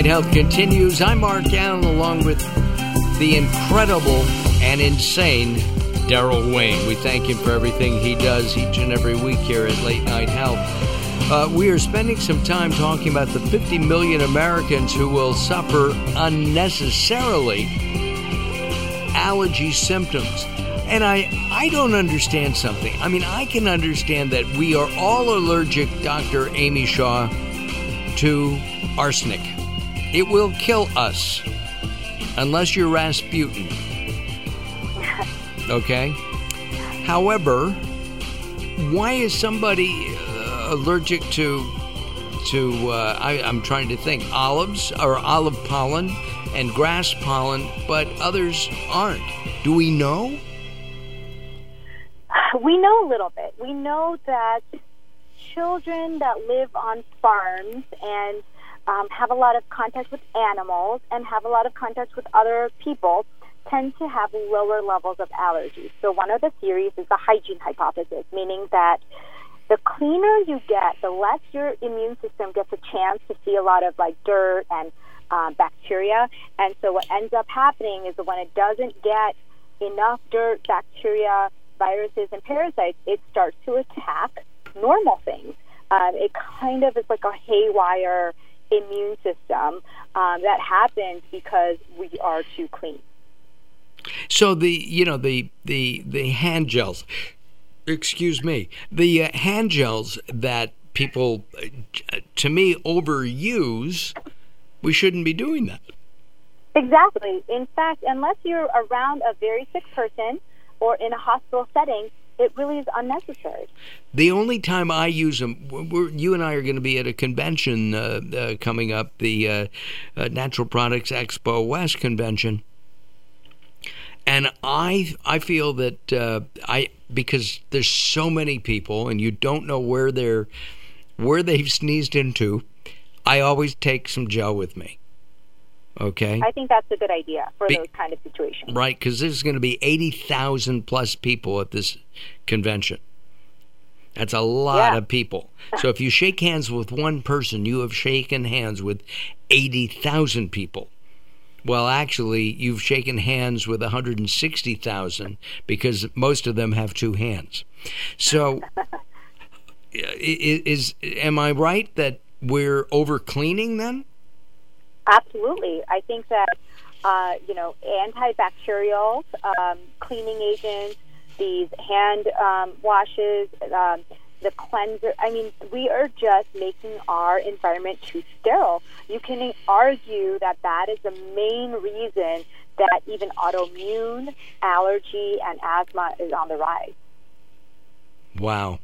Night Health continues. I'm Mark Alyn along with the incredible and insane Daryl Wayne. We thank him for everything he does each and every week here at Late Night Health. Uh, we are spending some time talking about the 50 million Americans who will suffer unnecessarily allergy symptoms. And I, I don't understand something. I mean, I can understand that we are all allergic, Dr. Amy Shah, to arsenic. It will kill us unless you're Rasputin. Okay? However, why is somebody uh, allergic to to uh, I, I'm trying to think olives or olive pollen and grass pollen, but others aren't? Do we know? We know a little bit. We know that children that live on farms and um, have a lot of contact with animals and have a lot of contact with other people tend to have lower levels of allergies. So one of the theories is the hygiene hypothesis, meaning that the cleaner you get, the less your immune system gets a chance to see a lot of like dirt and um, bacteria. And so what ends up happening is that when it doesn't get enough dirt, bacteria, viruses, and parasites, it starts to attack normal things. Um, it kind of is like a haywire immune system um, that happens because we are too clean. So the you know the the the hand gels, excuse me, the uh, hand gels that people, uh, to me, overuse. We shouldn't be doing that. Exactly. In fact, unless you're around a very sick person or in a hospital setting, it really is unnecessary. The only time I use them, you and I are going to be at a convention uh, uh, coming up, the uh, uh Natural Products Expo West convention, and I I feel that uh, I because there's so many people and you don't know where they're where they've sneezed into. I always take some gel with me. Okay. I think that's a good idea for Be, those kind of situations. Right, because there's going to be 80,000 plus people at this convention. That's a lot yeah. of people. So if you shake hands with one person, you have shaken hands with 80,000 people. Well, actually, you've shaken hands with 160,000 because most of them have two hands. So is, is am I right that we're over cleaning then? Absolutely. I think that, uh, you know, antibacterial um, cleaning agents, these hand um, washes, um, the cleanser. I mean, we are just making our environment too sterile. You can argue that that is the main reason that even autoimmune, allergy, and asthma is on the rise. Wow.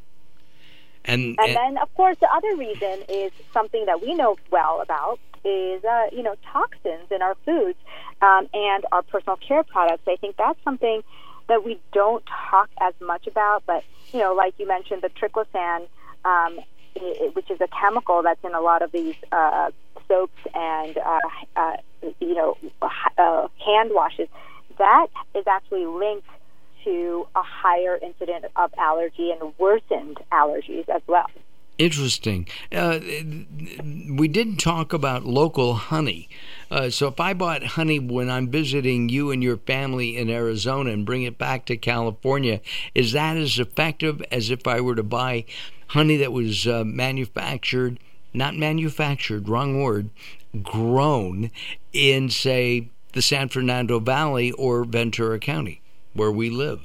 And, and, and then, of course, the other reason is something that we know well about is, uh, you know, toxins in our foods um, and our personal care products. I think that's something that we don't talk as much about, but, you know, like you mentioned, the triclosan, um, it, which is a chemical that's in a lot of these uh, soaps and, uh, uh, you know, uh, hand washes, that is actually linked to a higher incident of allergy and worsened allergies as well. Interesting. Uh, we didn't talk about local honey. Uh, so if I bought honey when I'm visiting you and your family in Arizona and bring it back to California, is that as effective as if I were to buy honey that was uh, manufactured, not manufactured, wrong word, grown in, say, the San Fernando Valley or Ventura County? Where we live.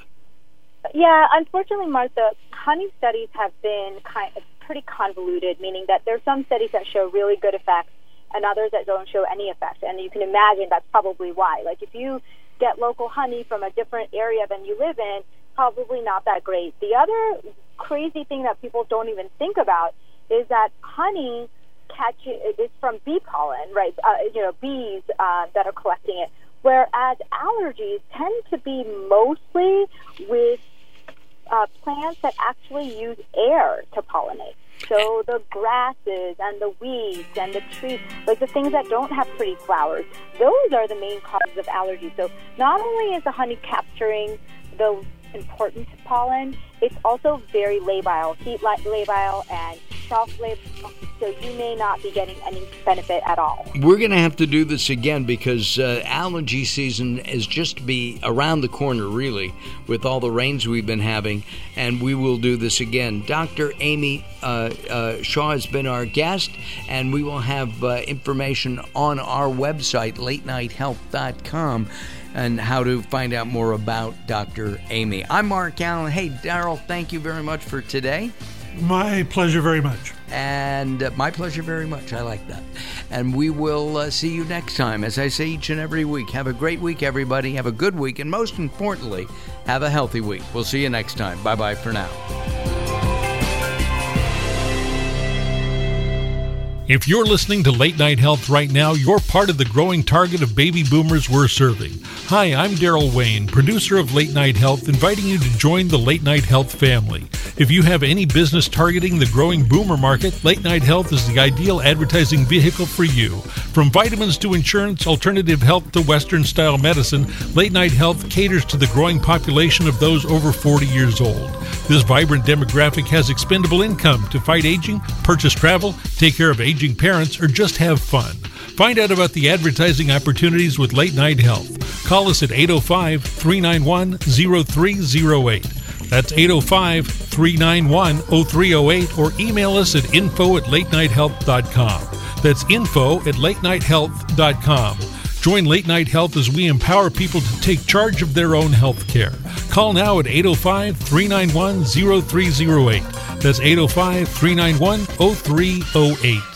Yeah, unfortunately, Martha, honey studies have been kind of pretty convoluted, meaning that there's some studies that show really good effects and others that don't show any effect. And you can imagine that's probably why. Like if you get local honey from a different area than you live in, probably not that great. The other crazy thing that people don't even think about is that honey catches is from bee pollen, right? Uh, you know, bees uh, that are collecting it whereas allergies tend to be mostly with uh, plants that actually use air to pollinate. So the grasses and the weeds and the trees, like the things that don't have pretty flowers, those are the main causes of allergies. So not only is the honey capturing the important pollen, it's also very labile, heat labile and labile, so you may not be getting any benefit at all. We're going to have to do this again because uh, allergy season is just be around the corner, really, with all the rains we've been having, and we will do this again. Dr. Amy uh, uh, Shah has been our guest, and we will have uh, information on our website, latenighthealth.com and how to find out more about Dr. Amy. I'm Mark Alyn. Hey, Daryl, thank you very much for today. My pleasure very much. And uh, my pleasure very much. I like that. And we will uh, see you next time. As I say each and every week, have a great week, everybody. Have a good week. And most importantly, have a healthy week. We'll see you next time. Bye bye for now. If you're listening to Late Night Health right now, you're part of the growing target of baby boomers we're serving. Hi, I'm Daryl Wayne, producer of Late Night Health, inviting you to join the Late Night Health family. If you have any business targeting the growing boomer market, Late Night Health is the ideal advertising vehicle for you. From vitamins to insurance, alternative health to Western style medicine, Late Night Health caters to the growing population of those over 40 years old. This vibrant demographic has expendable income to fight aging, purchase travel, take care of aging parents, or just have fun. Find out about the advertising opportunities with Late Night Health. Call us at 805 391 0308. That's 805 391 0308 or email us at info at late latenighthealth.com. That's info at late latenighthealth.com. Join Late Night Health as we empower people to take charge of their own health care. Call now at 805 391 0308. That's 805 391 0308.